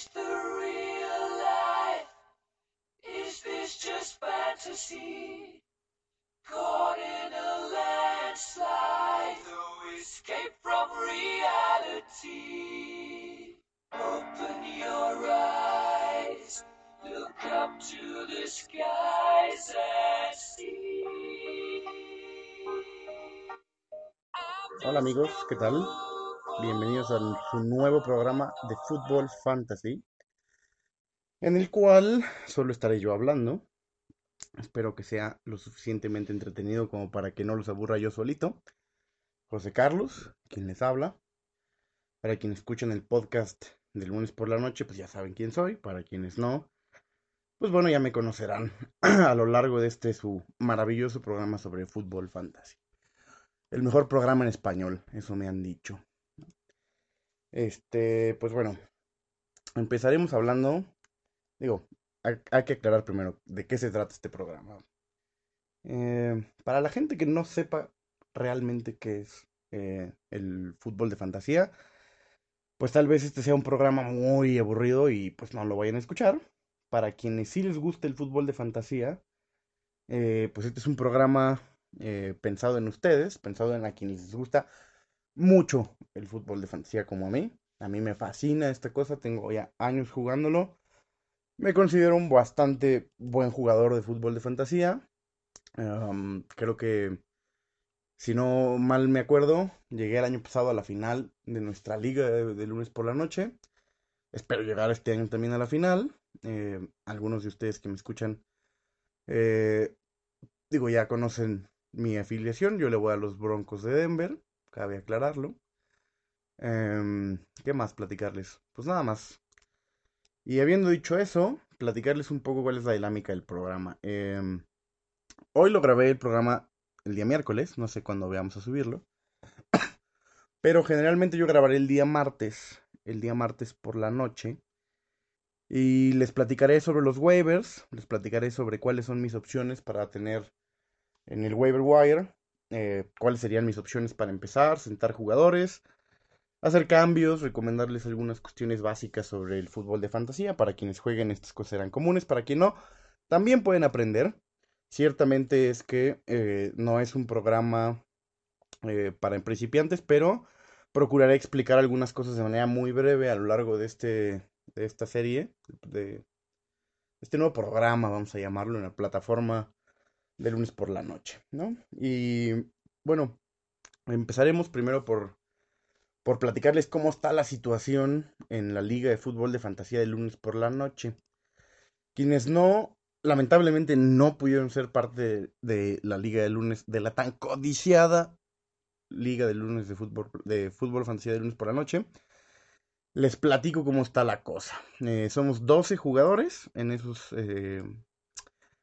this the real life? Is this just fantasy? Caught in a landslide, no escape from reality. Open your eyes, look up to the skies and see. Hola amigos, ¿qué tal? Bienvenidos a su nuevo programa de Fútbol Fantasy, en el cual solo estaré yo hablando. Espero que sea lo suficientemente entretenido como para que no los aburra yo solito. José Carlos, quien les habla. Para quienes escuchan el podcast de lunes por la noche, pues ya saben quién soy. Para quienes no, pues bueno, ya me conocerán a lo largo de este su maravilloso programa sobre fútbol fantasy. El mejor programa en español, eso me han dicho. Este, pues bueno, empezaremos hablando, digo, hay, que aclarar primero de qué se trata este programa. Eh, para la gente que no sepa realmente qué es eh, el fútbol de fantasía, pues tal vez este sea un programa muy aburrido y pues no lo vayan a escuchar. Para quienes sí les gusta el fútbol de fantasía, eh, pues este es un programa pensado en ustedes, pensado en a quienes les gusta mucho el fútbol de fantasía como a mí. A mí me fascina esta cosa, tengo ya años jugándolo. Me considero un bastante buen jugador de fútbol de fantasía. Creo que, si no mal me acuerdo, llegué el año pasado a la final de nuestra liga de, de lunes por la noche. Espero llegar este año también a la final. Eh, algunos de ustedes que me escuchan, eh, digo, ya conocen mi afiliación. Yo le voy a los Broncos de Denver, cabe aclararlo. Em, ¿Qué más platicarles? Pues nada más. Y habiendo dicho eso, platicarles un poco cuál es la dinámica del programa. Em, hoy lo grabé el programa el día miércoles, no sé cuándo veamos a subirlo. Pero generalmente yo grabaré el día martes, el día martes por la noche. Y les platicaré sobre los waivers, les platicaré sobre cuáles son mis opciones para tener en el waiver wire, eh, cuáles serían mis opciones para empezar, sentar jugadores, hacer cambios, recomendarles algunas cuestiones básicas sobre el fútbol de fantasía. Para quienes jueguen estas cosas serán comunes, para quien no, también pueden aprender. Ciertamente es que eh, no es un programa eh, para principiantes, pero procuraré explicar algunas cosas de manera muy breve a lo largo de, este, de esta serie, de este nuevo programa, vamos a llamarlo, en la plataforma de lunes por la noche, ¿no? Y bueno, empezaremos primero por, por platicarles cómo está la situación en la Liga de Fútbol de Fantasía de lunes por la noche. Quienes no, lamentablemente no pudieron ser parte de, la Liga de lunes, de la tan codiciada Liga de lunes de fútbol, de fútbol fantasía de lunes por la noche. Les platico cómo está la cosa. Eh, somos 12 jugadores en esos eh,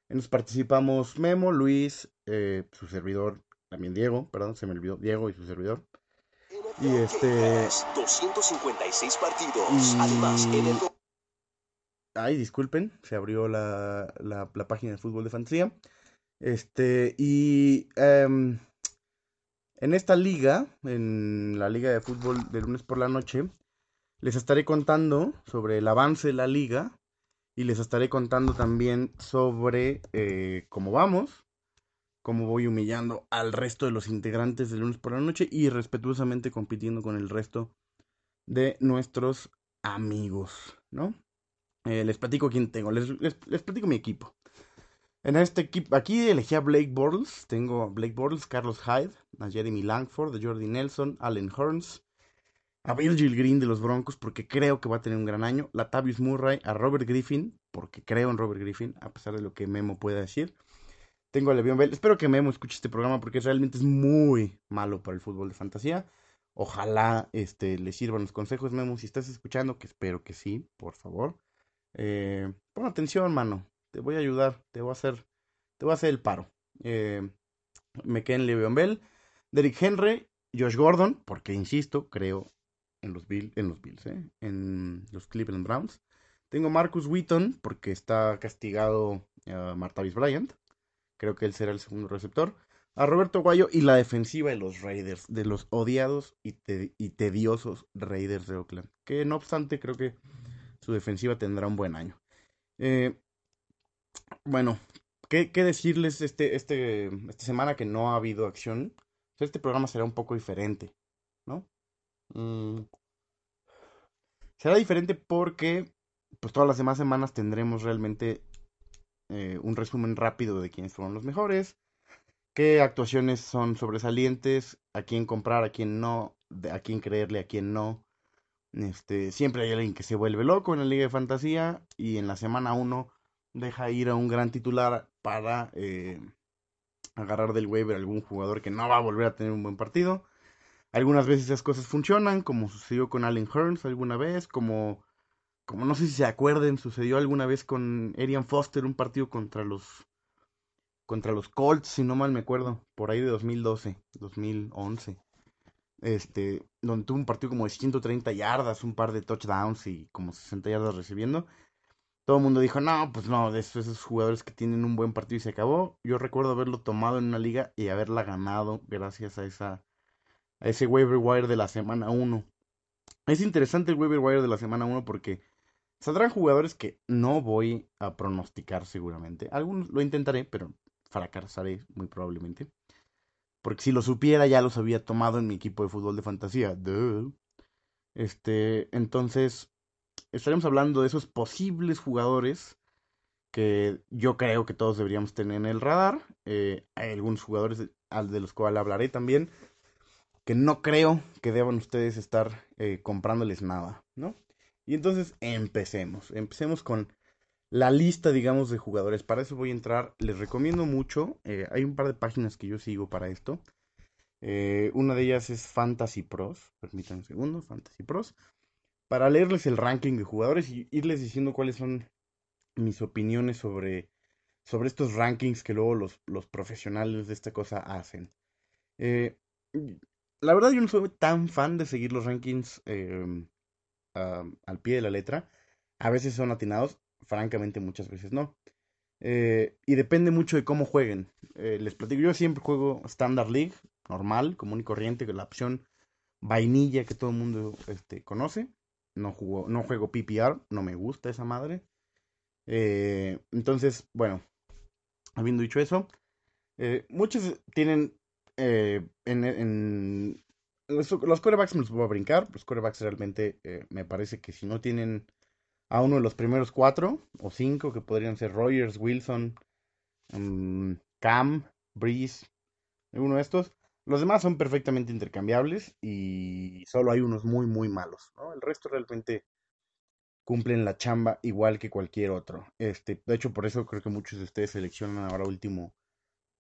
en los participamos Memo, Luis, eh, su servidor, también Diego, perdón, se me olvidó, Diego y su servidor. Y este. 256 partidos. Y- Además, en el Ay, disculpen, se abrió la, la, la página de fútbol de fantasía. Este, y em, en esta liga, en la liga de fútbol de lunes por la noche, les estaré contando sobre el avance de la liga y les estaré contando también sobre eh, cómo vamos, cómo voy humillando al resto de los integrantes de lunes por la noche y respetuosamente compitiendo con el resto de nuestros amigos, ¿no? Eh, les platico quién tengo, les, platico mi equipo. En este equipo, aquí elegí a Blake Bortles, tengo a Blake Bortles, Carlos Hyde, a Jeremy Langford, a Jordi Nelson, Allen Hearns, a Virgil Green de los Broncos porque creo que va a tener un gran año, Latavius Murray, a Robert Griffin porque creo en Robert Griffin, a pesar de lo que Memo pueda decir. Tengo a Le'Veon Bell, espero que Memo escuche este programa porque realmente es muy malo para el fútbol de fantasía. Ojalá este, le sirvan los consejos, Memo, si estás escuchando, que espero que sí, por favor. Eh, pon atención, mano. Te voy a ayudar. Te voy a hacer, te voy a hacer el paro. Eh, me quedé en Le'Veon Bell, Derrick Henry, Josh Gordon, porque insisto, creo en los en los Bills, ¿eh? en los Cleveland Browns. Tengo Marcus Wheaton, porque está castigado uh, Martavis Bryant. Creo que él será el segundo receptor. A Roberto Guayo y la defensiva de los Raiders, de los odiados y, te y tediosos Raiders de Oakland. Que no obstante, creo que su defensiva tendrá un buen año. Eh, bueno, ¿qué, qué decirles este, este, esta semana que no ha habido acción? Pues Este programa será un poco diferente, ¿no? Mm, será diferente porque pues todas las demás semanas tendremos realmente eh, un resumen rápido de quiénes fueron los mejores, qué actuaciones son sobresalientes, a quién comprar, a quién no, a quién creerle, a quién no. Este, siempre hay alguien que se vuelve loco en la Liga de Fantasía y en la semana uno deja ir a un gran titular para eh, agarrar del waiver algún jugador que no va a volver a tener un buen partido. Algunas veces esas cosas funcionan, como sucedió con Allen Hearns alguna vez, como, como no sé si se acuerden, sucedió alguna vez con Arian Foster un partido contra los contra los Colts, si no mal me acuerdo, por ahí de 2012, 2011. Este, donde tuvo un partido como de 130 yardas, un par de touchdowns y como 60 yardas recibiendo. Todo el mundo dijo, no, pues no, de esos, esos jugadores que tienen un buen partido y se acabó. Yo recuerdo haberlo tomado en una liga y haberla ganado gracias a esa a ese waiver wire de la semana 1. Es interesante el waiver wire de la semana 1 porque saldrán jugadores que no voy a pronosticar seguramente. Algunos lo intentaré, pero fracasaré muy probablemente. Porque si lo supiera ya los había tomado en mi equipo de fútbol de fantasía. Este, entonces estaremos hablando de esos posibles jugadores que yo creo que todos deberíamos tener en el radar. Eh, hay algunos jugadores de los cuales hablaré también que no creo que deban ustedes estar eh, comprándoles nada, ¿no? Y entonces empecemos. Empecemos con la lista, digamos, de jugadores. Para eso voy a entrar. Les recomiendo mucho. eh, hay un par de páginas que yo sigo para esto. Eh, una de ellas es Fantasy Pros. Permítanme un segundo, Fantasy Pros. Para leerles el ranking de jugadores y irles diciendo cuáles son mis opiniones sobre, sobre estos rankings que luego los, los profesionales de esta cosa hacen. Eh, la verdad yo no soy tan fan de seguir los rankings ah, al pie de la letra. A veces son atinados, francamente muchas veces no. Eh, y depende mucho de cómo jueguen. Eh, les platico, yo siempre juego Standard League, normal, común y corriente, la opción vainilla que todo el mundo este, conoce. No, jugo, no juego PPR, no me gusta esa madre. Eh, entonces, bueno, habiendo dicho eso, muchos tienen eh, en, los quarterbacks me los voy a brincar. Los quarterbacks realmente eh, me parece que si no tienen a uno de los primeros cuatro o cinco, que podrían ser Rogers, Wilson, mm, Cam, Breeze, uno de estos, los demás son perfectamente intercambiables y solo hay unos muy, muy malos, ¿no? El resto realmente cumplen la chamba igual que cualquier otro. Este, de hecho, por eso creo que muchos de ustedes seleccionan ahora último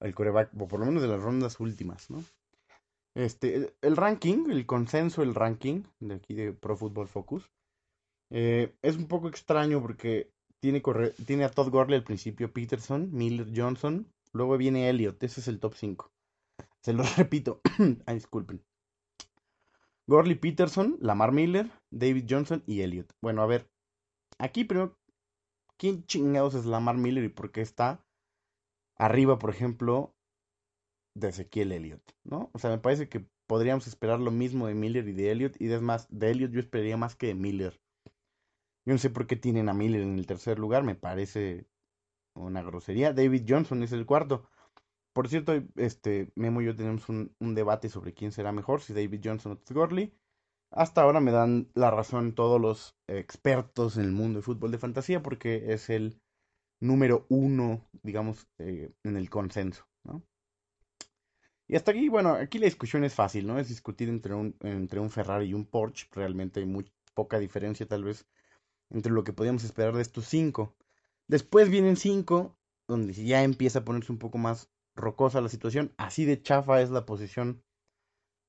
el coreback, o por lo menos de las rondas últimas, ¿no? Este, el, ranking, el consenso, el ranking de aquí de Pro Football Focus, eh, es un poco extraño porque tiene, corre- tiene a Todd Gurley al principio, Peterson, Miller, Johnson, luego viene Elliott, ese es el top 5. Se lo repito, ay, disculpen. Gurley, Peterson, Lamar Miller, David Johnson y Elliott. Bueno, a ver, aquí primero, ¿quién chingados es Lamar Miller y por qué está arriba, por ejemplo, de Ezequiel Elliott, ¿no? O sea, me parece que podríamos esperar lo mismo de Miller y de Elliott, y es más, de Elliott yo esperaría más que de Miller. Yo no sé por qué tienen a Miller en el tercer lugar, me parece una grosería. David Johnson es el cuarto. Por cierto, este, Memo y yo tenemos un, debate sobre quién será mejor, si David Johnson o Todd Gurley. Hasta ahora me dan la razón todos los expertos en el mundo de fútbol de fantasía porque es el número uno, digamos, eh, en el consenso, ¿no? Y hasta aquí, bueno, aquí la discusión es fácil, ¿no? Es discutir entre un, entre un Ferrari y un Porsche. Realmente hay muy poca diferencia, tal vez, entre lo que podíamos esperar de estos cinco. Después vienen cinco, donde ya empieza a ponerse un poco más rocosa la situación. Así de chafa es la posición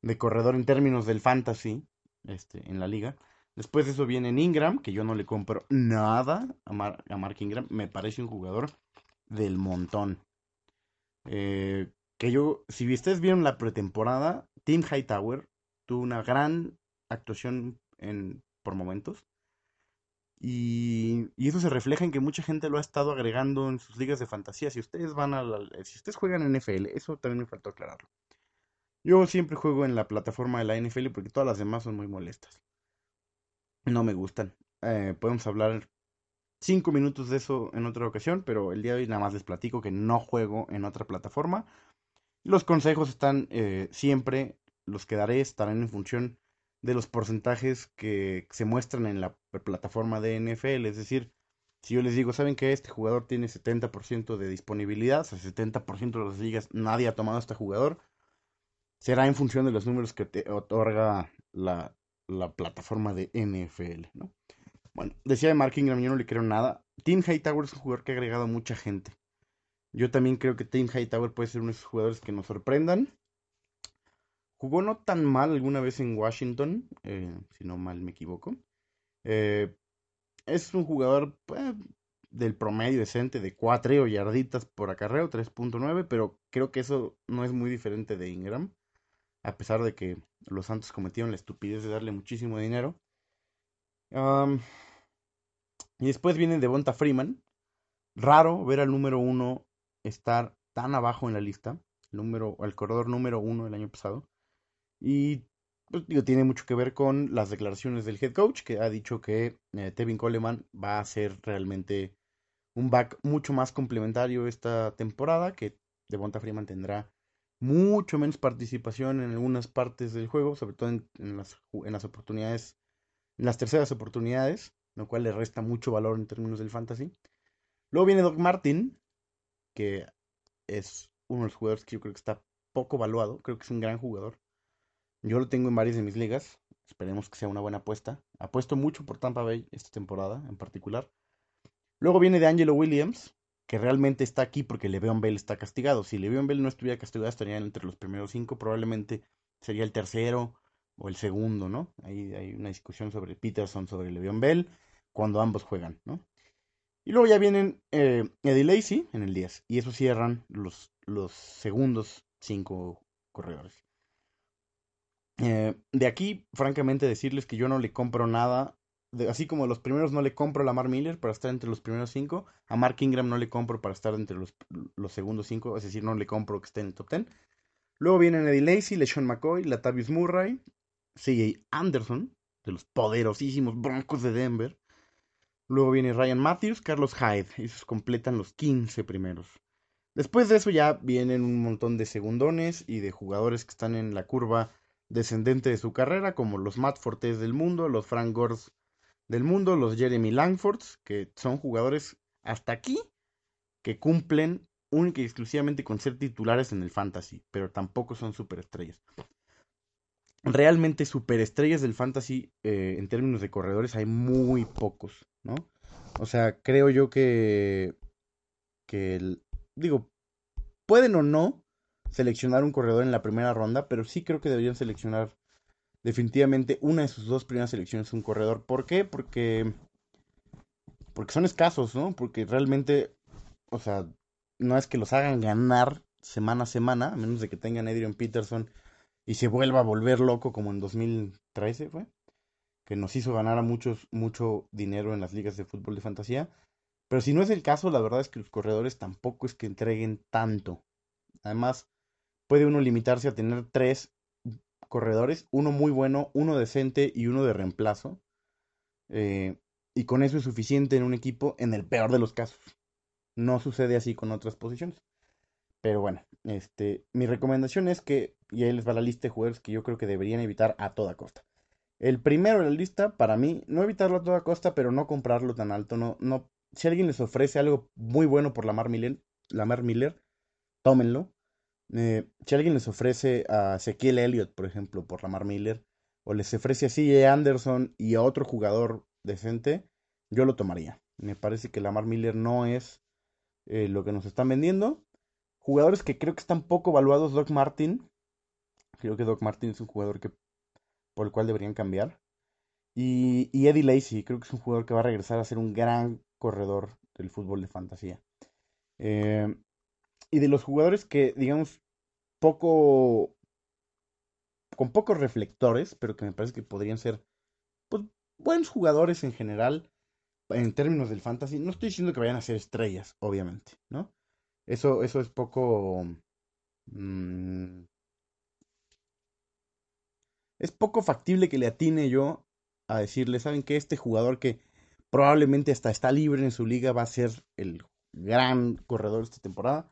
de corredor en términos del fantasy este, en la liga. Después de eso viene Ingram, que yo no le compro nada a, Mar- a Mark Ingram. Me parece un jugador del montón. Eh, que yo, si ustedes vieron la pretemporada, Tim Hightower tuvo una gran actuación en, por momentos. Y, eso se refleja en que mucha gente lo ha estado agregando en sus ligas de fantasía. Si ustedes van a si ustedes juegan en NFL, eso también me faltó aclararlo. Yo siempre juego en la plataforma de la NFL porque todas las demás son muy molestas. No me gustan. eh, podemos hablar cinco minutos de eso en otra ocasión, pero el día de hoy nada más les platico que no juego en otra plataforma. Los consejos están eh, siempre, los que daré estarán en función de los porcentajes que se muestran en la plataforma de NFL. Es decir, si yo les digo, ¿saben que este jugador tiene 70% de disponibilidad? O sea, 70% de las ligas nadie ha tomado este jugador. Será en función de los números que te otorga la, la plataforma de NFL, ¿no? Bueno, decía de Mark Ingram, yo no le creo nada. Tim Hightower es un jugador que ha agregado a mucha gente. Yo también creo que Tim Hightower puede ser uno de esos jugadores que nos sorprendan. Jugó no tan mal alguna vez en Washington, eh, si no mal me equivoco. Eh, es un jugador pues, del promedio decente de 4 yarditas por acarreo, 3.9, pero creo que eso no es muy diferente de Ingram. A pesar de que los Santos cometieron la estupidez de darle muchísimo dinero. y después viene Devonta Freeman. Raro ver al número uno estar tan abajo en la lista. El, número, el corredor número uno el año pasado. Y pues, digo, tiene mucho que ver con las declaraciones del head coach, que ha dicho que eh, Tevin Coleman va a ser realmente un back mucho más complementario esta temporada, que Devonta Freeman tendrá mucho menos participación en algunas partes del juego, sobre todo en, las, en las oportunidades, en las terceras oportunidades, lo cual le resta mucho valor en términos del fantasy. Luego viene Doc Martin, que es uno de los jugadores que yo creo que está poco evaluado, creo que es un gran jugador. Yo lo tengo en varias de mis ligas. Esperemos que sea una buena apuesta. Apuesto mucho por Tampa Bay esta temporada en particular. Luego viene de Angelo Williams, que realmente está aquí porque Le'Veon Bell está castigado. Si Le'Veon Bell no estuviera castigado, estaría entre los primeros cinco. Probablemente sería el tercero o el segundo, ¿no? Ahí hay una discusión sobre Peterson, sobre Le'Veon Bell, cuando ambos juegan, ¿no? Y luego ya vienen eh, Eddie Lacy en el 10. Y eso cierran los, los segundos cinco corredores. Eh, de aquí, francamente, decirles que yo no le compro nada. Así como los primeros no le compro a Lamar Miller para estar entre los primeros cinco, a Mark Ingram no le compro para estar entre los, los segundos cinco, es decir, no le compro que esté en el top ten. Luego vienen Eddie Lacy, LeSean McCoy, Latavius Murray, CJ Anderson, de los poderosísimos Broncos de Denver. Luego viene Ryan Matthews, Carlos Hyde, esos completan los 15 primeros. Después de eso ya vienen un montón de segundones y de jugadores que están en la curva descendente de su carrera, como los Matt Fortes del mundo, los Frank Gores del mundo, los Jeremy Langfords, que son jugadores hasta aquí que cumplen única y exclusivamente con ser titulares en el fantasy, pero tampoco son superestrellas. Realmente superestrellas del fantasy eh, en términos de corredores hay muy pocos, ¿no? O sea, creo yo que, que digo, pueden o no seleccionar un corredor en la primera ronda, pero sí creo que deberían seleccionar definitivamente una de sus dos primeras selecciones un corredor. ¿Por qué? Porque porque son escasos, ¿no? Porque realmente, o sea, no es que los hagan ganar semana a semana, a menos de que tengan Adrian Peterson y se vuelva a volver loco como en 2013 fue, que nos hizo ganar a muchos mucho dinero en las ligas de fútbol de fantasía. Pero si no es el caso, la verdad es que los corredores tampoco es que entreguen tanto. Además, puede uno limitarse a tener tres corredores, uno muy bueno, uno decente y uno de reemplazo. Eh, y con eso es suficiente en un equipo en el peor de los casos. No sucede así con otras posiciones. Pero bueno, este, mi recomendación es que, y ahí les va la lista de jugadores que yo creo que deberían evitar a toda costa. El primero de la lista, para mí, no evitarlo a toda costa, pero no comprarlo tan alto. No, no, si alguien les ofrece algo muy bueno por Lamar Miller, Lamar Miller tómenlo. Eh, si alguien les ofrece a Ezequiel Elliott, por ejemplo, por Lamar Miller, o les ofrece a CJ Anderson y a otro jugador decente, yo lo tomaría. Me parece que Lamar Miller no es eh, lo que nos están vendiendo. Jugadores que creo que están poco evaluados, Doc Martin. Creo que Doc Martin es un jugador que por el cual deberían cambiar. Y, y Eddie Lacy, creo que es un jugador que va a regresar a ser un gran corredor del fútbol de fantasía. Eh, y de los jugadores que, digamos, poco. con pocos reflectores, pero que me parece que podrían ser pues, buenos jugadores en general, en términos del fantasy. No estoy diciendo que vayan a ser estrellas, obviamente, ¿no? Eso, eso es poco. Mmm, es poco factible que le atine yo a decirle, ¿saben que Este jugador que probablemente hasta está libre en su liga, va a ser el gran corredor esta temporada.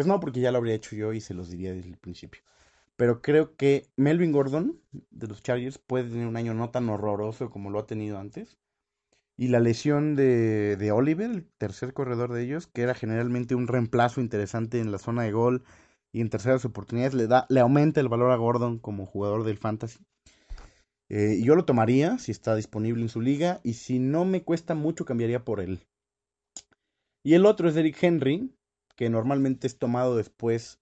Pues no, porque ya lo habría hecho yo y se los diría desde el principio. Pero creo que Melvin Gordon de los Chargers puede tener un año no tan horroroso como lo ha tenido antes. Y la lesión de, de Oliver, el tercer corredor de ellos, que era generalmente un reemplazo interesante en la zona de gol y en terceras oportunidades, le, da, le aumenta el valor a Gordon como jugador del fantasy. Eh, yo lo tomaría si está disponible en su liga y si no me cuesta mucho cambiaría por él. Y el otro es Eric Henry, que normalmente es tomado después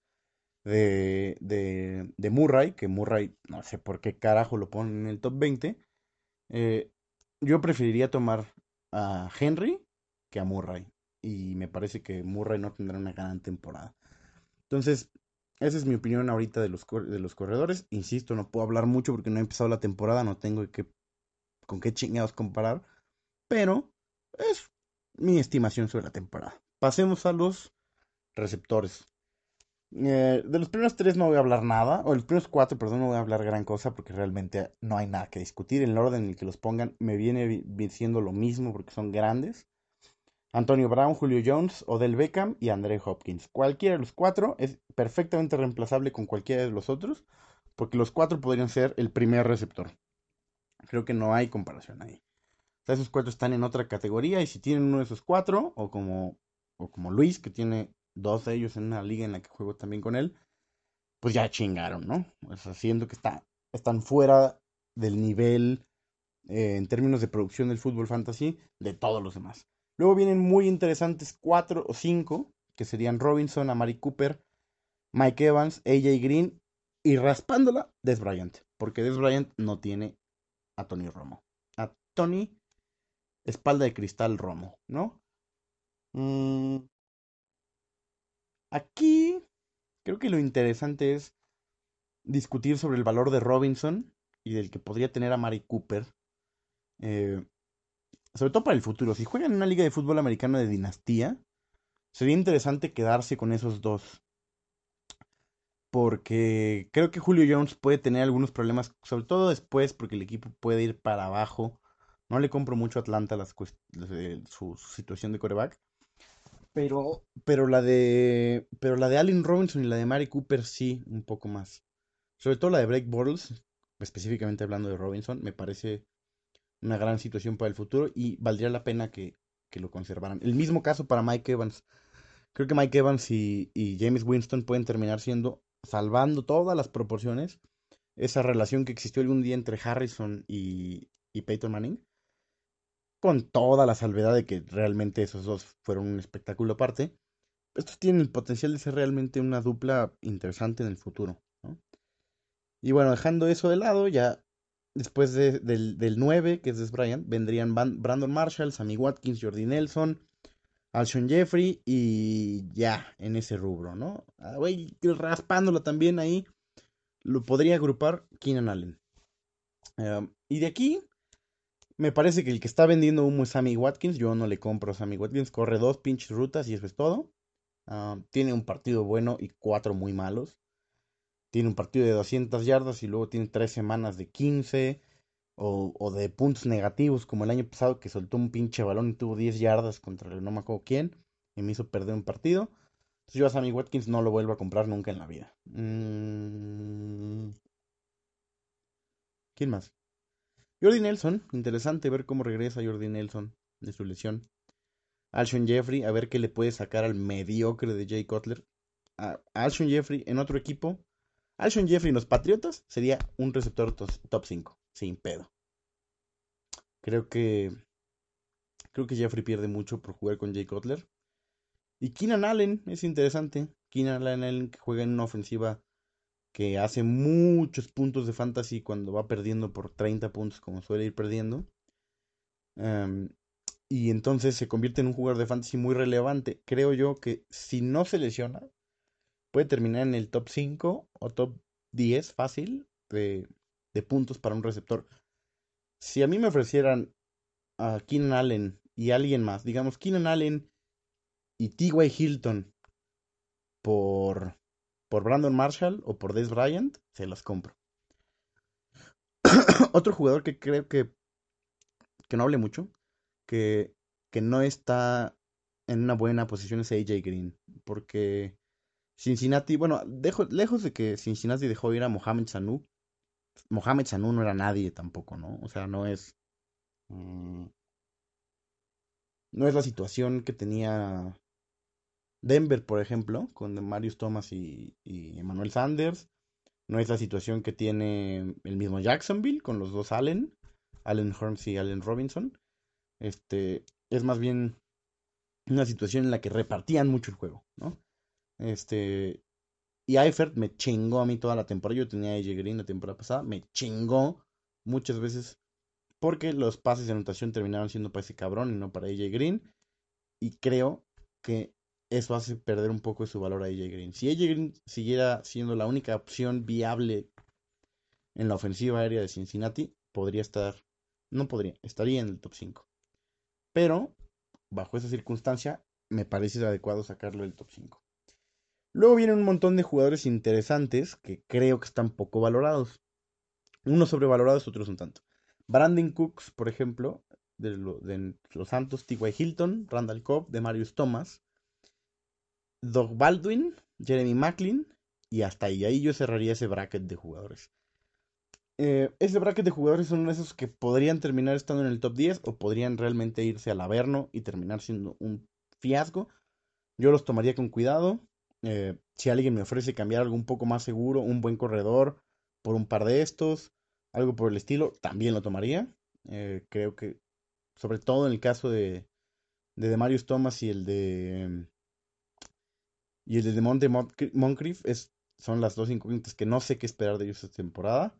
de, de, de Murray, que Murray no sé por qué carajo lo ponen en el top 20. Eh, yo preferiría tomar a Henry que a Murray. Y me parece que Murray no tendrá una gran temporada. Entonces, esa es mi opinión ahorita de los, de los corredores. Insisto, no puedo hablar mucho porque no he empezado la temporada, no tengo con qué chingados comparar. Pero es mi estimación sobre la temporada. Pasemos a los receptores. Eh, de los primeros tres no voy a hablar nada, o los primeros cuatro, perdón, no voy a hablar gran cosa porque realmente no hay nada que discutir. El orden en el que los pongan me viene diciendo lo mismo porque son grandes. Antonio Brown, Julio Jones, Odell Beckham y André Hopkins. Cualquiera de los cuatro es perfectamente reemplazable con cualquiera de los otros, porque los cuatro podrían ser el primer receptor. Creo que no hay comparación ahí. Esos cuatro están en otra categoría y si tienen uno de esos cuatro, o como, o como Luis, que tiene dos de ellos en una liga en la que juego también con él, pues ya chingaron, ¿no? O sea, siendo que está, están fuera del nivel eh, en términos de producción del fútbol fantasy de todos los demás. Luego vienen muy interesantes cuatro o cinco, que serían Robinson, Amari Cooper, Mike Evans, AJ Green y raspándola, Des Bryant. Porque Des Bryant no tiene a Tony Romo. A Tony, espalda de cristal Romo, ¿no? Mm, Aquí creo que lo interesante es discutir sobre el valor de Robinson y del que podría tener a Mari Cooper. Eh, sobre todo para el futuro. Si juegan en una liga de fútbol americano de dinastía, sería interesante quedarse con esos dos. Porque creo que Julio Jones puede tener algunos problemas, sobre todo después, porque el equipo puede ir para abajo. No le compro mucho a Atlanta las, su, su situación de coreback. Pero, pero la de, pero la de Allen Robinson y la de Mari Cooper sí, un poco más. Sobre todo la de Blake Bortles, específicamente hablando de Robinson, me parece una gran situación para el futuro y valdría la pena que, que lo conservaran. El mismo caso para Mike Evans. Creo que Mike Evans y, y James Winston pueden terminar siendo, salvando todas las proporciones, esa relación que existió algún día entre Harrison y, y Peyton Manning con toda la salvedad de que realmente esos dos fueron un espectáculo aparte, estos tienen el potencial de ser realmente una dupla interesante en el futuro. Y bueno, dejando eso de lado, ya después del, del 9, que es Des Bryant, vendrían Brandon Marshall, Sammy Watkins, Jordi Nelson, Alshon Jeffrey y ya en ese rubro, ¿no? Ah, raspándolo también ahí, lo podría agrupar Keenan Allen. Em, y de aquí me parece que el que está vendiendo humo es Sammy Watkins. Yo no le compro a Sammy Watkins. Corre dos pinches rutas y eso es todo. Ah, tiene un partido bueno y cuatro muy malos. Tiene un partido de 200 yardas y luego tiene tres semanas de 15 o, de puntos negativos como el año pasado que soltó un pinche balón y tuvo 10 yardas contra el no me acuerdo quién y me hizo perder un partido. Entonces yo a Sammy Watkins no lo vuelvo a comprar nunca en la vida. Mm. ¿Quién más? Jordi Nelson, interesante ver cómo regresa Jordi Nelson de su lesión. Alshon Jeffrey, a ver qué le puede sacar al mediocre de Jay Cutler. A Alshon Jeffrey en otro equipo. Alshon Jeffrey en los Patriotas sería un receptor top 5, sin pedo. Creo que creo que Jeffrey pierde mucho por jugar con Jay Cutler. Y Keenan Allen es interesante. Keenan Allen que juega en una ofensiva que hace muchos puntos de fantasy cuando va perdiendo por 30 puntos, como suele ir perdiendo. Em, y entonces se convierte en un jugador de fantasy muy relevante. Creo yo que si no se lesiona, puede terminar en el top 5 o top 10 fácil de, de puntos para un receptor. Si a mí me ofrecieran a Keenan Allen y alguien más, digamos Keenan Allen y T.Y. Hilton por por Brandon Marshall o por Des Bryant, se las compro. Otro jugador que creo que, que no hable mucho, que, que no está en una buena posición es AJ Green. Porque Cincinnati, bueno, dejo, lejos de que Cincinnati dejó ir a Mohamed Sanu, Mohamed Sanu no era nadie tampoco, ¿no? O sea, no es. mm, no es la situación que tenía Denver, por ejemplo, con Marius Thomas y, Emmanuel Sanders. No es la situación que tiene el mismo Jacksonville con los dos Allen, Allen Hurns y Allen Robinson. Este, es más bien una situación en la que repartían mucho el juego, ¿no? Este, y Eifert me chingó a mí toda la temporada. Yo tenía a AJ Green la temporada pasada, me chingó muchas veces porque los pases de anotación terminaron siendo para ese cabrón y no para AJ Green. Y creo que eso hace perder un poco de su valor a AJ Green. Si AJ Green siguiera siendo la única opción viable en la ofensiva aérea de Cincinnati, podría estar, no podría, estaría en el top 5. Pero, bajo esa circunstancia, me parece adecuado sacarlo del top 5. Luego vienen un montón de jugadores interesantes que creo que están poco valorados. Unos sobrevalorados, otros un tanto. Brandon Cooks, por ejemplo, de, lo- de los Santos, T.Y. Hilton, Randall Cobb, de Marius Thomas, Doug Baldwin, Jeremy Macklin, y hasta ahí. Ahí yo cerraría ese bracket de jugadores. Eh, ese bracket de jugadores son esos que podrían terminar estando en el top 10 o podrían realmente irse al Averno y terminar siendo un fiasco. Yo los tomaría con cuidado. Eh, si alguien me ofrece cambiar algo un poco más seguro, un buen corredor por un par de estos, algo por el estilo, también lo tomaría. Eh, creo que, sobre todo en el caso de, de Demarius Thomas y el de y el de Demonte Moncrief es, son las dos incógnitas que no sé qué esperar de ellos esta temporada.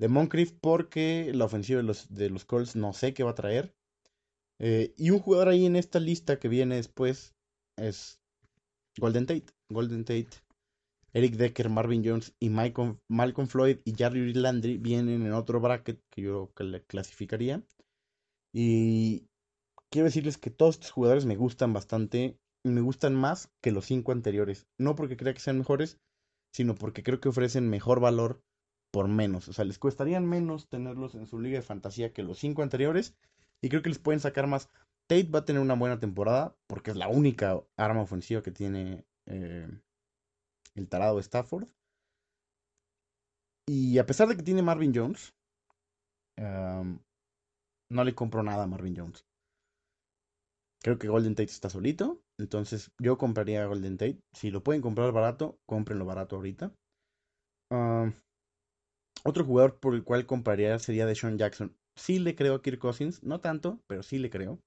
De Moncrief porque la ofensiva de los, de los Colts no sé qué va a traer. Eh, y un jugador ahí en esta lista que viene después es Golden Tate. Golden Tate, Eric Decker, Marvin Jones y Malcolm, Malcolm Floyd y Jarry Landry vienen en otro bracket que yo clasificaría. Y quiero decirles que todos estos jugadores me gustan bastante me gustan más que los cinco anteriores. No porque crea que sean mejores, sino porque creo que ofrecen mejor valor por menos. O sea, les costarían menos tenerlos en su liga de fantasía que los cinco anteriores. Y creo que les pueden sacar más. Tate va a tener una buena temporada porque es la única arma ofensiva que tiene eh, el tarado Stafford. Y a pesar de que tiene Marvin Jones, no le compro nada a Marvin Jones. Creo que Golden Tate está solito. Entonces yo compraría Golden Tate. Si lo pueden comprar barato, cómprenlo barato ahorita. Otro jugador por el cual compraría sería Deshaun Jackson. Sí le creo a Kirk Cousins, no tanto, pero sí le creo.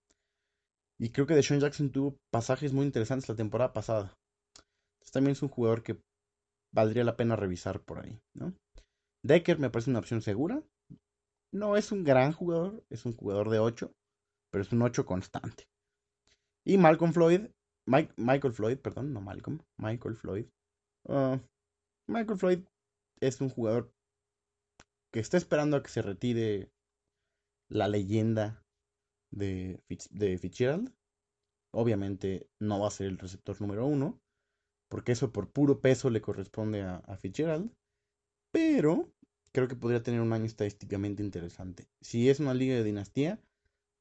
Y creo que Deshaun Jackson tuvo pasajes muy interesantes la temporada pasada. Entonces, también es un jugador que valdría la pena revisar por ahí, ¿no? Decker me parece una opción segura. No es un gran jugador, es un jugador de 8, pero es un 8 constante. Y Malcolm Floyd, Michael Floyd, perdón, no Malcolm, Michael Floyd. Uh, Michael Floyd es un jugador que está esperando a que se retire la leyenda de, Fitz, de Fitzgerald. Obviamente no va a ser el receptor número uno, porque eso por puro peso le corresponde a Fitzgerald. Pero creo que podría tener un año estadísticamente interesante. Si es una liga de dinastía,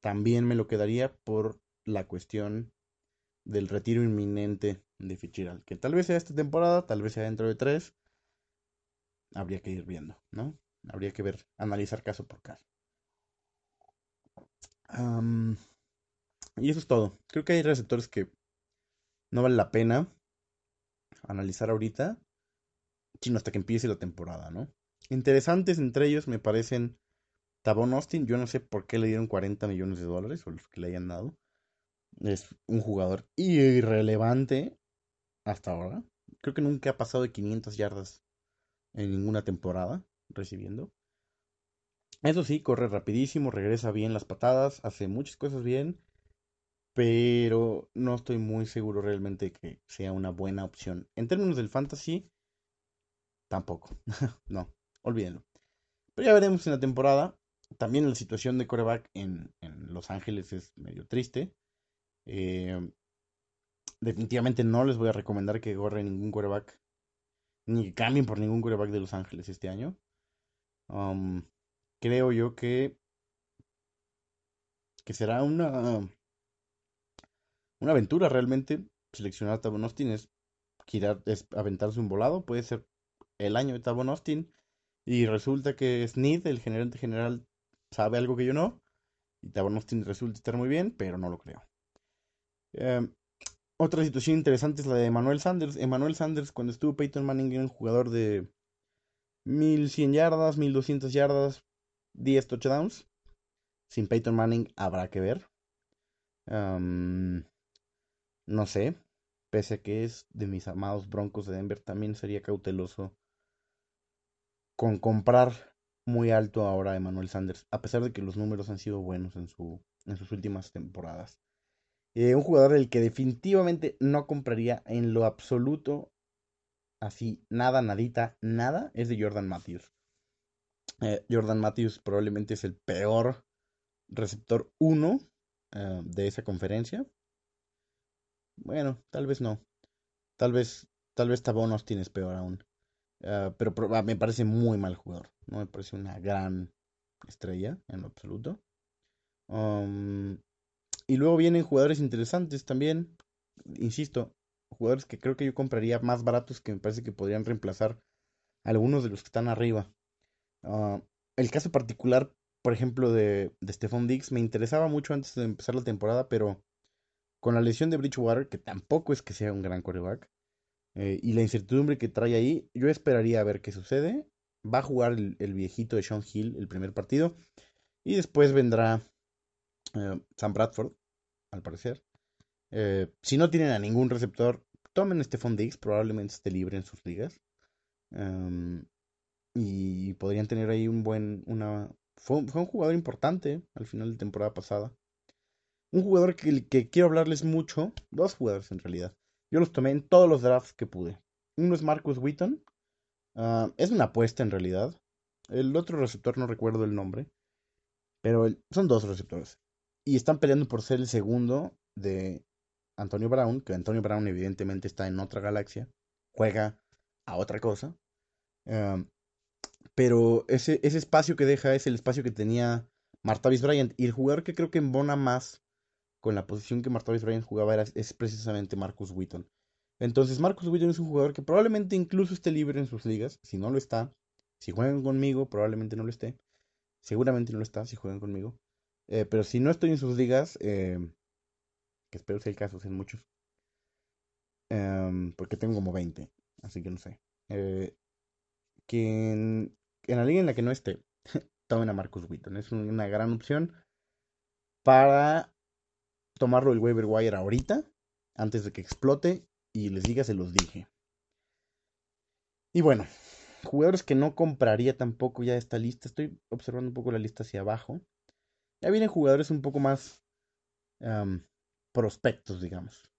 también me lo quedaría por la cuestión del retiro inminente de Fitzgerald. Que tal vez sea esta temporada, tal vez sea dentro de tres. Habría que ir viendo, ¿no? Habría que ver, analizar caso por caso. Y eso es todo. Creo que hay receptores que no vale la pena analizar ahorita, sino hasta que empiece la temporada, ¿no? Interesantes entre ellos me parecen Tabón Austin. Yo no sé por qué le dieron 40 millones de dólares o los que le hayan dado. Es un jugador irrelevante hasta ahora. Creo que nunca ha pasado de 500 yardas en ninguna temporada recibiendo. Eso sí, corre rapidísimo, regresa bien las patadas, hace muchas cosas bien, pero no estoy muy seguro realmente que sea una buena opción. En términos del fantasy, tampoco. no, olvídenlo. Pero ya veremos en la temporada. También la situación de coreback en, en Los Ángeles es medio triste. Eh, definitivamente no les voy a recomendar que corren ningún coreback. Ni que cambien por ningún coreback de Los Ángeles este año. Um, creo yo que que será una, una aventura realmente seleccionar a Tavon Austin es, es aventarse un volado, puede ser el año de Tavon Austin y resulta que Sneed, el gerente general, sabe algo que yo no y Tavon Austin resulta estar muy bien, pero no lo creo. Eh, otra situación interesante es la de Emmanuel Sanders. Emmanuel Sanders, cuando estuvo Peyton Manning, era un jugador de 1100 yardas, 1200 yardas, 10 touchdowns. Sin Peyton Manning habrá que ver. Um, no sé. Pese a que es de mis amados Broncos de Denver, también sería cauteloso con comprar muy alto ahora a Emmanuel Sanders, a pesar de que los números han sido buenos en, su, en sus últimas temporadas. Eh, un jugador el que definitivamente no compraría en lo absoluto, así, nada, nadita, nada, es de Jordan Matthews. Eh, Jordan Matthews probablemente es el peor receptor 1 eh, de esa conferencia. Bueno, tal vez no. Tal vez, tal vez Tabón Austin es peor aún. Pero, pero ah, me parece muy mal jugador. No me parece una gran estrella en lo absoluto. Um, y luego vienen jugadores interesantes también. Insisto, jugadores que creo que yo compraría más baratos que me parece que podrían reemplazar a algunos de los que están arriba. Uh, el caso particular, por ejemplo, de, de Stephon Diggs me interesaba mucho antes de empezar la temporada, pero con la lesión de Bridgewater, que tampoco es que sea un gran quarterback, eh, y la incertidumbre que trae ahí, yo esperaría a ver qué sucede. Va a jugar el, el viejito de Sean Hill el primer partido. Y después vendrá eh, Sam Bradford, al parecer. Eh, si no tienen a ningún receptor, tomen Stephon Diggs, probablemente esté libre en sus ligas. Um, y podrían tener ahí un buen. Una, fue, un jugador importante al final de temporada pasada. Un jugador que, que quiero hablarles mucho, dos jugadores en realidad. Yo los tomé en todos los drafts que pude. Uno es Marcus Wheaton. Uh, es una apuesta en realidad. El otro receptor no recuerdo el nombre. Pero son dos receptores. Y están peleando por ser el segundo de Antonio Brown. Que Antonio Brown evidentemente está en otra galaxia. Juega a otra cosa. Uh, pero ese, ese espacio que deja es el espacio que tenía Martavis Bryant. Y el jugador que creo que embona más con la posición que Martavis Bryant jugaba era, es precisamente Marcus Wheaton. Entonces Marcus Wheaton es un jugador que probablemente incluso esté libre en sus ligas. Si no lo está, si juegan conmigo, probablemente no lo esté. Seguramente no lo está si juegan conmigo. Eh, pero si no estoy en sus ligas, eh, que espero sea el caso, sean muchos. Eh, porque tengo como 20, así que no sé. Eh, que en, en, la liga en la que no esté, tomen a Marcus Wheaton. Es una gran opción para tomarlo el waiver wire ahorita, antes de que explote, y les diga, se los dije. Y bueno, jugadores que no compraría tampoco ya esta lista. Estoy observando un poco la lista hacia abajo. Ya vienen jugadores un poco más prospectos, digamos.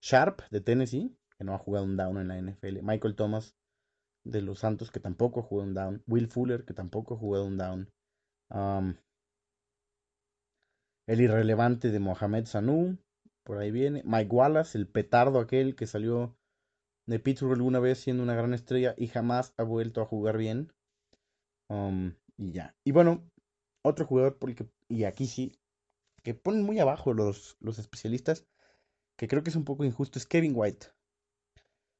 Sharp de Tennessee, que no ha jugado un down en la NFL. Michael Thomas de los Santos, que tampoco ha jugado un down. Will Fuller, que tampoco ha jugado un down. El irrelevante de Mohamed Sanu, por ahí viene. Mike Wallace, el petardo aquel que salió de Pittsburgh alguna vez siendo una gran estrella y jamás ha vuelto a jugar bien. Y ya. Y bueno, otro jugador, porque, y aquí sí, que ponen muy abajo los, los especialistas, que creo que es un poco injusto, es Kevin White.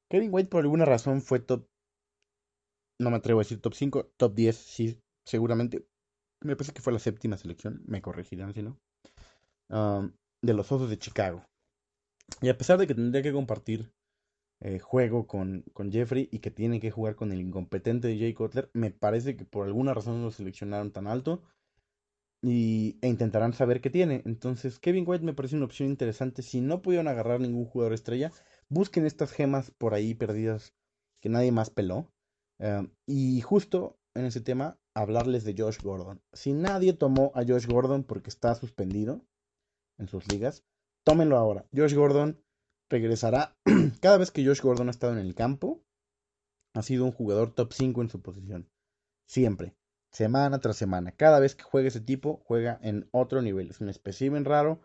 Kevin White por alguna razón fue top, no me atrevo a decir top 5, top 10, sí, seguramente. Me parece que fue la séptima selección, me corregirán si no. Um, de los Osos de Chicago. Y a pesar de que tendría que compartir eh, juego con, con, Jeffrey y que tiene que jugar con el incompetente de Jay Cutler, me parece que por alguna razón lo seleccionaron tan alto y, e intentarán saber qué tiene. Entonces, Kevin White me parece una opción interesante. Si no pudieron agarrar ningún jugador estrella, busquen estas gemas por ahí perdidas que nadie más peló. Uh, y justo en ese tema, hablarles de Josh Gordon. Si nadie tomó a Josh Gordon porque está suspendido, en sus ligas, tómenlo ahora. Josh Gordon regresará. Cada vez que Josh Gordon ha estado en el campo, ha sido un jugador top 5 en su posición. Siempre. Semana tras semana. Cada vez que juega ese tipo, juega en otro nivel. Es un espécimen raro.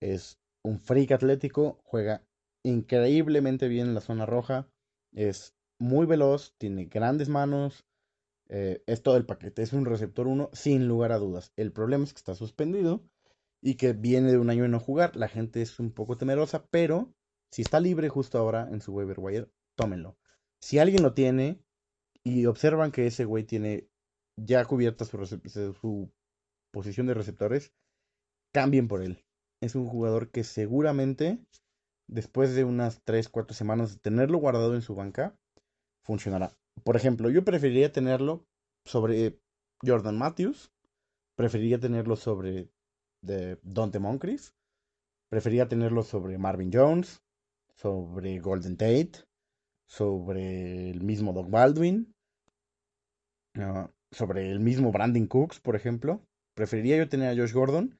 Es un freak atlético. Juega increíblemente bien en la zona roja. Es muy veloz. Tiene grandes manos. Eh, es todo el paquete. Es un receptor 1 sin lugar a dudas. El problema es que está suspendido y que viene de un año de no jugar. La gente es un poco temerosa, pero si está libre justo ahora en su waiver wire, tómenlo. Si alguien lo tiene y observan que ese güey tiene ya cubierta su, posición de receptores, cambien por él. Es un jugador que seguramente, después de unas 3, 4 semanas de tenerlo guardado en su banca, funcionará. Por ejemplo, yo preferiría tenerlo sobre Jordan Matthews, preferiría tenerlo sobre de Dante Moncrief, preferiría tenerlo sobre Marvin Jones, sobre Golden Tate, sobre el mismo Doug Baldwin, ah, sobre el mismo Brandon Cooks, por ejemplo. Preferiría yo tener a Josh Gordon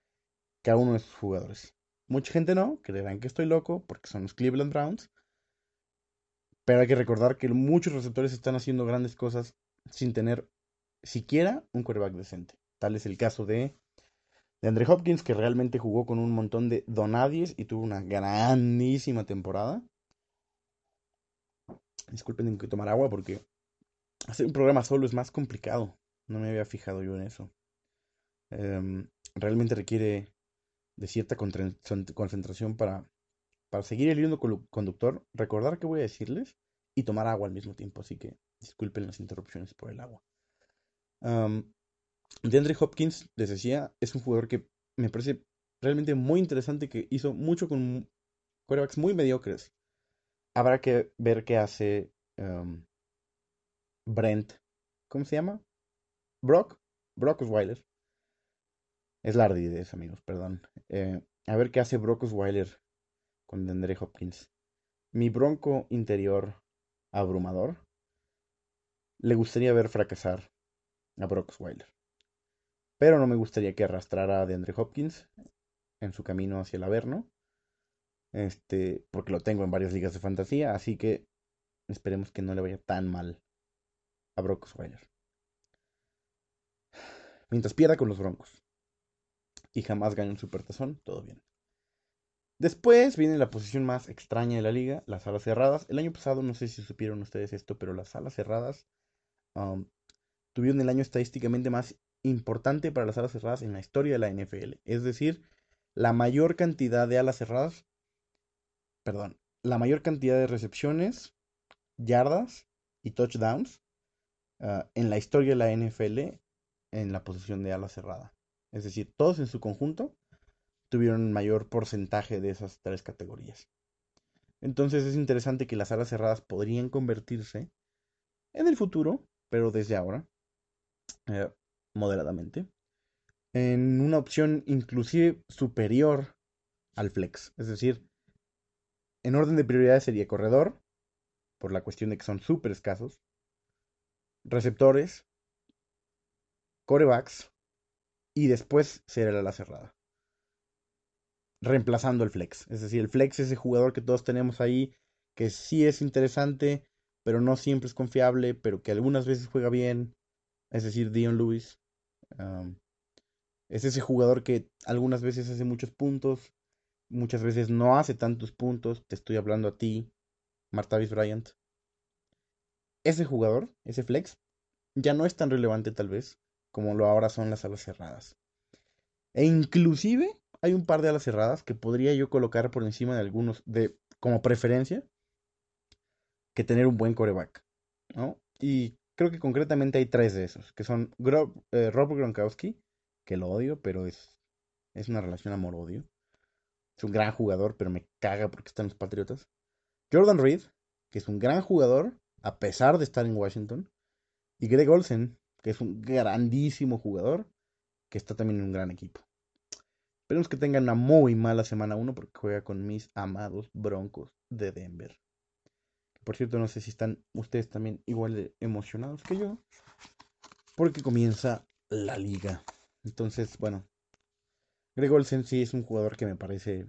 que a uno de sus jugadores. Mucha gente no, creerán que estoy loco porque son los Cleveland Browns. Pero hay que recordar que muchos receptores están haciendo grandes cosas sin tener siquiera un quarterback decente. Tal es el caso de, de Andre Hopkins, que realmente jugó con un montón de donadies y tuvo una grandísima temporada. Disculpen, tengo que tomar agua porque hacer un programa solo es más complicado. No me había fijado yo en eso. Em, realmente requiere de cierta concentración para, para seguir el hilo conductor, recordar qué voy a decirles y tomar agua al mismo tiempo. Así que disculpen las interrupciones por el agua. Um, DeAndre Hopkins, les decía, es un jugador que me parece realmente muy interesante, que hizo mucho con quarterbacks muy mediocres. Habrá que ver qué hace um, Brent. ¿Cómo se llama? Brock. Brock Osweiler. Es la ardidez, amigos, perdón. Eh, a ver qué hace Brock Osweiler con DeAndre Hopkins. Mi bronco interior abrumador le gustaría ver fracasar a Brock Osweiler. Pero no me gustaría que arrastrara a DeAndre Hopkins en su camino hacia el Averno. Este, porque lo tengo en varias ligas de fantasía, así que esperemos que no le vaya tan mal a Brock Osweiler. Mientras pierda con los Broncos y jamás gane un supertazón, todo bien. Después viene la posición más extraña de la liga, las alas cerradas. El año pasado, no sé si supieron ustedes esto, pero las alas cerradas um, tuvieron el año estadísticamente más importante para las alas cerradas en la historia de la NFL. Es decir, la mayor cantidad de alas cerradas, perdón, la mayor cantidad de recepciones, yardas y touchdowns uh, en la historia de la NFL en la posición de ala cerrada. Es decir, todos en su conjunto tuvieron mayor porcentaje de esas tres categorías. Entonces es interesante que las alas cerradas podrían convertirse en el futuro, pero desde ahora, eh, moderadamente, en una opción inclusive superior al flex. Es decir, en orden de prioridades sería corredor, por la cuestión de que son súper escasos, receptores, corebacks, y después será la ala cerrada. Reemplazando el flex. Es decir, el flex es ese jugador que todos tenemos ahí, que sí es interesante, pero no siempre es confiable, pero que algunas veces juega bien. Es decir, Dion Lewis. Um, es ese jugador que algunas veces hace muchos puntos, muchas veces no hace tantos puntos. Te estoy hablando a ti, Martavis Bryant. Ese jugador, ese flex, ya no es tan relevante tal vez como lo ahora son las alas cerradas. E inclusive hay un par de alas cerradas que podría yo colocar por encima de algunos de como preferencia que tener un buen coreback, ¿no? Y creo que concretamente hay tres de esos, que son Gro eh, Rob Gronkowski, que lo odio, pero es, es una relación amor-odio. Es un gran jugador, pero me caga porque está en los Patriotas. Jordan Reed, que es un gran jugador, a pesar de estar en Washington. Y Greg Olsen, que es un grandísimo jugador, que está también en un gran equipo. Esperemos que tengan una muy mala semana 1 porque juega con mis amados Broncos de Denver. Por cierto, no sé si están ustedes también igual de emocionados que yo, porque comienza la liga. Entonces, bueno, Greg Olsen sí es un jugador que me parece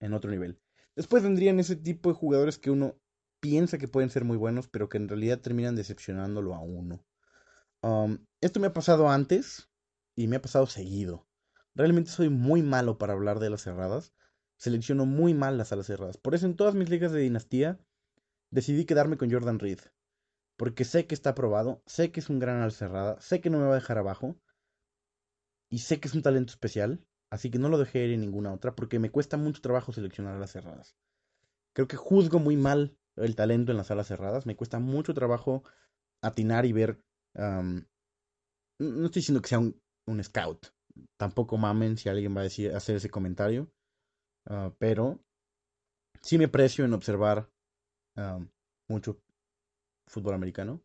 en otro nivel. Después vendrían ese tipo de jugadores que uno piensa que pueden ser muy buenos, pero que en realidad terminan decepcionándolo a uno. Um, esto me ha pasado antes y me ha pasado seguido. Realmente soy muy malo para hablar de las cerradas. Selecciono muy mal las alas cerradas. Por eso en todas mis ligas de dinastía decidí quedarme con Jordan Reed. Porque sé que está aprobado, sé que es un gran ala cerrada, sé que no me va a dejar abajo. Y sé que es un talento especial, Así que no lo dejé ir en ninguna otra porque me cuesta mucho trabajo seleccionar las cerradas. Creo que juzgo muy mal el talento en las alas cerradas. Me cuesta mucho trabajo atinar y ver. No estoy diciendo que sea un, scout. Tampoco mamen si alguien va a decir, hacer ese comentario. Ah, pero sí me precio en observar mucho fútbol americano.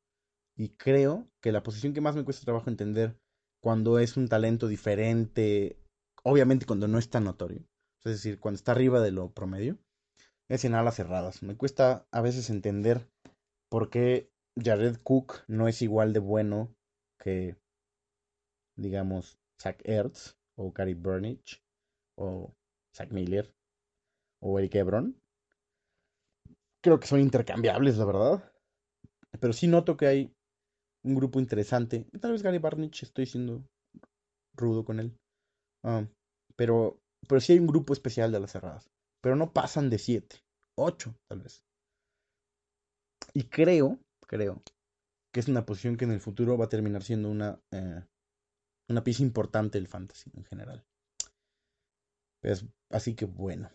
Y creo que la posición que más me cuesta trabajo entender cuando es un talento diferente, obviamente cuando no es tan notorio, es decir, cuando está arriba de lo promedio, es en alas cerradas. Me cuesta a veces entender por qué Jared Cook no es igual de bueno que, digamos, Zach Ertz o Gary Burnich o Zach Miller o Eric Ebron. Creo que son intercambiables, la verdad. Pero sí noto que hay un grupo interesante. Tal vez Gary Barnich estoy siendo rudo con él. Ah, pero, pero sí hay un grupo especial de las cerradas. Pero no pasan de 7, 8 tal vez. Y creo, creo, que es una posición que en el futuro va a terminar siendo una, eh, una pieza importante del fantasy en general. Pues, así que bueno.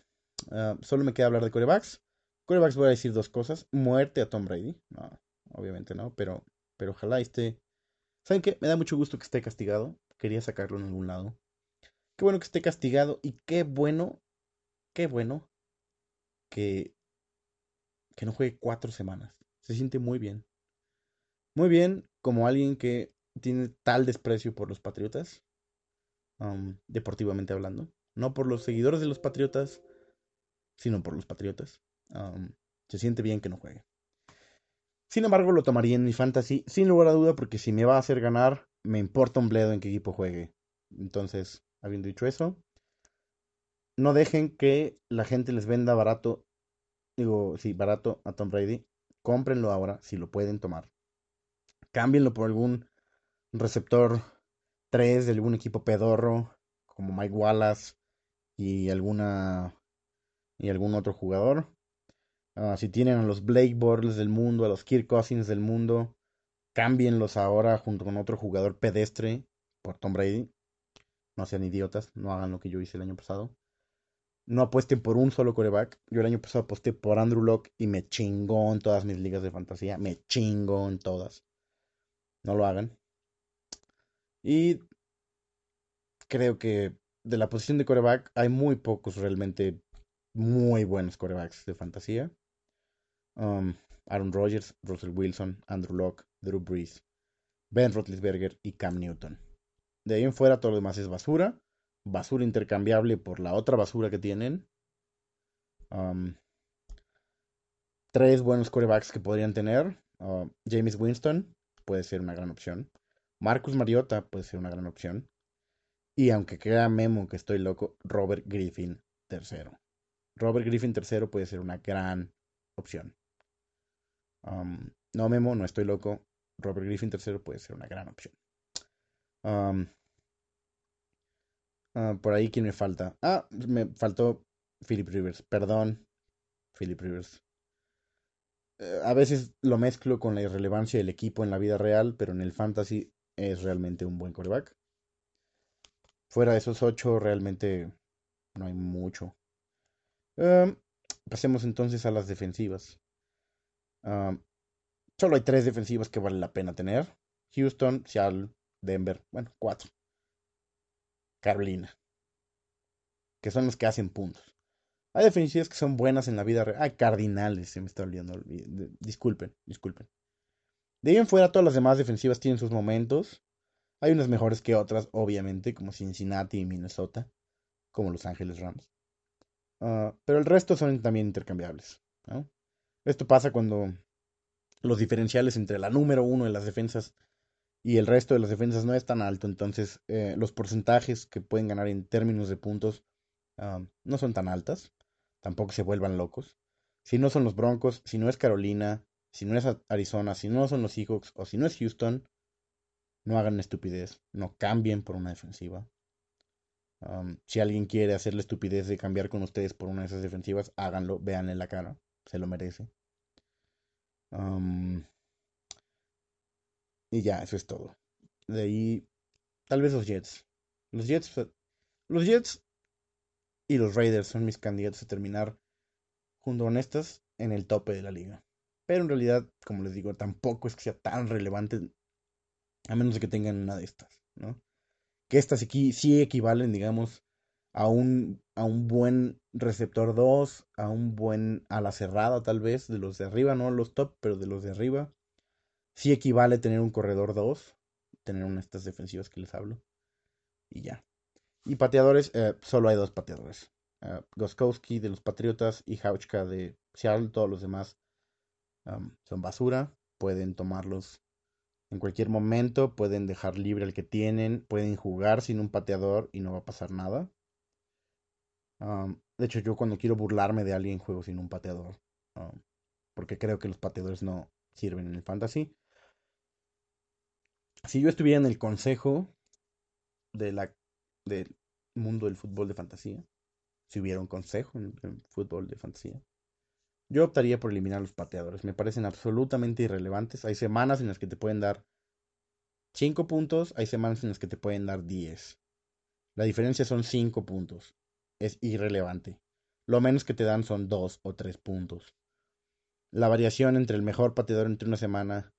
Ah, solo me queda hablar de corebacks. Corebacks voy a decir dos cosas. Muerte a Tom Brady. No, obviamente no, pero, pero ojalá esté... ¿Saben qué? Me da mucho gusto que esté castigado. Quería sacarlo en algún lado. Qué bueno que esté castigado y qué bueno, qué bueno que, que no juegue cuatro semanas. Se siente muy bien. Muy bien como alguien que tiene tal desprecio por los Patriotas, deportivamente hablando. No por los seguidores de los Patriotas, sino por los Patriotas. Se siente bien que no juegue. Sin embargo, lo tomaría en mi fantasy, sin lugar a duda, porque si me va a hacer ganar, me importa un bledo en qué equipo juegue. Entonces, habiendo dicho eso, no dejen que la gente les venda barato, digo, sí, barato a Tom Brady. Cómprenlo ahora, si lo pueden tomar. Cámbienlo por algún receptor 3 de algún equipo pedorro, como Mike Wallace y alguna y algún otro jugador. Ah, si tienen a los Blake Bortles del mundo, a los Kirk Cousins del mundo, cámbienlos ahora junto con otro jugador pedestre por Tom Brady. No sean idiotas, no hagan lo que yo hice el año pasado. No apuesten por un solo coreback. Yo el año pasado aposté por Andrew Locke y me chingó en todas mis ligas de fantasía. Me chingó en todas. No lo hagan. Y creo que de la posición de coreback hay muy pocos realmente muy buenos corebacks de fantasía. Um, Aaron Rodgers, Russell Wilson, Andrew Locke, Drew Brees, Ben Roethlisberger y Cam Newton. De ahí en fuera todo lo demás es basura. Basura intercambiable por la otra basura que tienen. Um, tres buenos corebacks que podrían tener. Uh, James Winston puede ser una gran opción. Marcus Mariota puede ser una gran opción. Y aunque crea Memo que estoy loco, Robert Griffin tercero. Robert Griffin tercero puede ser una gran opción. Um, no, Memo, no estoy loco. Robert Griffin tercero puede ser una gran opción. Um, ah, por ahí, ¿quién me falta? Ah, me faltó Philip Rivers. Perdón, Philip Rivers. Eh, a veces lo mezclo con la irrelevancia del equipo en la vida real, pero en el fantasy es realmente un buen coreback. Fuera de esos ocho, realmente no hay mucho. Um, pasemos entonces a las defensivas. Solo hay tres defensivas que vale la pena tener. Houston, Seattle, Denver. Bueno, cuatro. Carolina. Que son los que hacen puntos. Hay defensivas que son buenas en la vida real. Hay cardinales, se me está olvidando. Disculpen, disculpen. De ahí en fuera, todas las demás defensivas tienen sus momentos. Hay unas mejores que otras, obviamente, como Cincinnati y Minnesota, como Los Ángeles Rams. Uh, pero el resto son también intercambiables. Esto pasa cuando los diferenciales entre la número uno de las defensas y el resto de las defensas no es tan alto, entonces eh, los porcentajes que pueden ganar en términos de puntos uh, no son tan altas, tampoco se vuelvan locos. Si no son los Broncos, si no es Carolina, si no es Arizona, si no son los Seahawks o si no es Houston, no hagan estupidez, no cambien por una defensiva. Um, si alguien quiere hacer la estupidez de cambiar con ustedes por una de esas defensivas, háganlo, véanle la cara, se lo merece. Um, y ya, eso es todo. De ahí, tal vez los Jets. Los Jets, los Jets y los Raiders son mis candidatos a terminar junto con estas en el tope de la liga. Pero en realidad, como les digo, tampoco es que sea tan relevante a menos de que tengan una de estas, ¿no? Que estas aquí sí equivalen, digamos, a un, a un buen receptor 2, a un buen ala cerrada tal vez, de los de arriba, no los top, pero de los de arriba. Sí equivale tener un corredor 2, tener una de estas defensivas que les hablo. Y ya. Y pateadores, eh, solo hay dos pateadores. Uh, Goskowski de los Patriotas y Hauchka de Seattle. Todos los demás son basura. Pueden tomarlos en cualquier momento. Pueden dejar libre al que tienen. Pueden jugar sin un pateador y no va a pasar nada. De hecho, yo cuando quiero burlarme de alguien juego sin un pateador. Porque creo que los pateadores no sirven en el fantasy. Si yo estuviera en el consejo de la, del mundo del fútbol de fantasía, si hubiera un consejo en fútbol de fantasía, yo optaría por eliminar los pateadores. Me parecen absolutamente irrelevantes. Hay semanas en las que te pueden dar 5 puntos, hay semanas en las que te pueden dar 10. La diferencia son 5 puntos. Es irrelevante. Lo menos que te dan son 2 o 3 puntos. La variación entre el mejor pateador entre una semana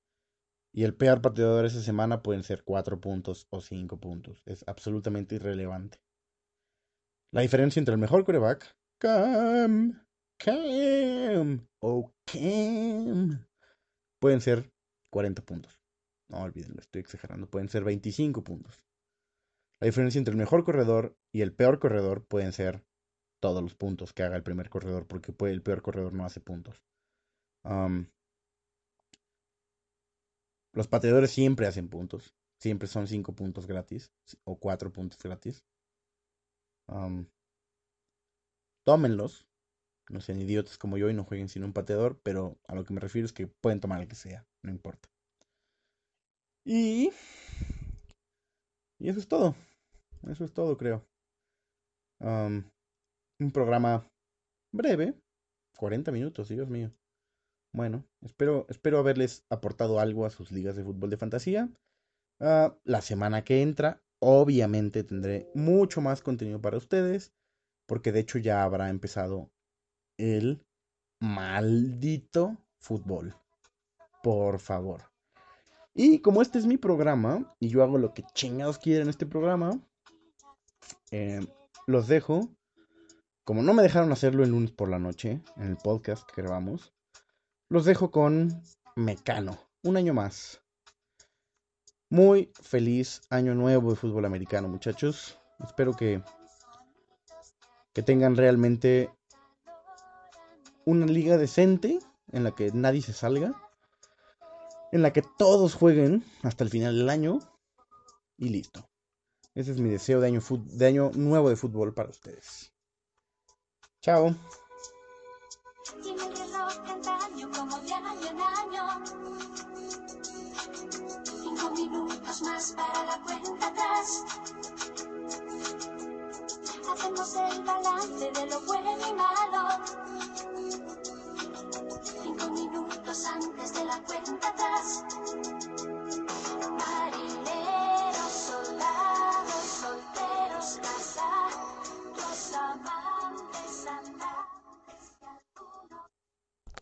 y el peor pateador esa semana pueden ser 4 puntos o 5 puntos. Es absolutamente irrelevante. La diferencia entre el mejor coreback, Cam, Cam o Cam, pueden ser 40 puntos. No olvídenlo, estoy exagerando. Pueden ser 25 puntos. La diferencia entre el mejor corredor y el peor corredor pueden ser todos los puntos que haga el primer corredor, porque el peor corredor no hace puntos. Los pateadores siempre hacen puntos. Siempre son 5 puntos gratis o 4 puntos gratis. Um, tómenlos. No sean idiotas como yo y no jueguen sin un pateador, pero a lo que me refiero es que pueden tomar el que sea, no importa. Y. Y eso es todo. Eso es todo, creo. Un programa breve. 40 minutos, Dios mío. Bueno, espero, espero haberles aportado algo a sus ligas de fútbol de fantasía. Uh, la semana que entra, obviamente, tendré mucho más contenido para ustedes. Porque de hecho ya habrá empezado el maldito fútbol. Por favor. Y como este es mi programa, y yo hago lo que chingados quieren en este programa, eh, los dejo. Como no me dejaron hacerlo el lunes por la noche, en el podcast que grabamos, los dejo con Mecano. Un año más. Muy feliz año nuevo de fútbol americano, muchachos. Espero que, que tengan realmente una liga decente en la que nadie se salga en la que todos jueguen hasta el final del año y listo. Ese es mi deseo de año, de año nuevo de fútbol para ustedes. Chao. minutos más para la cuenta atrás. Hacemos el balance de lo bueno y malo. Cinco minutos antes de la cuenta atrás.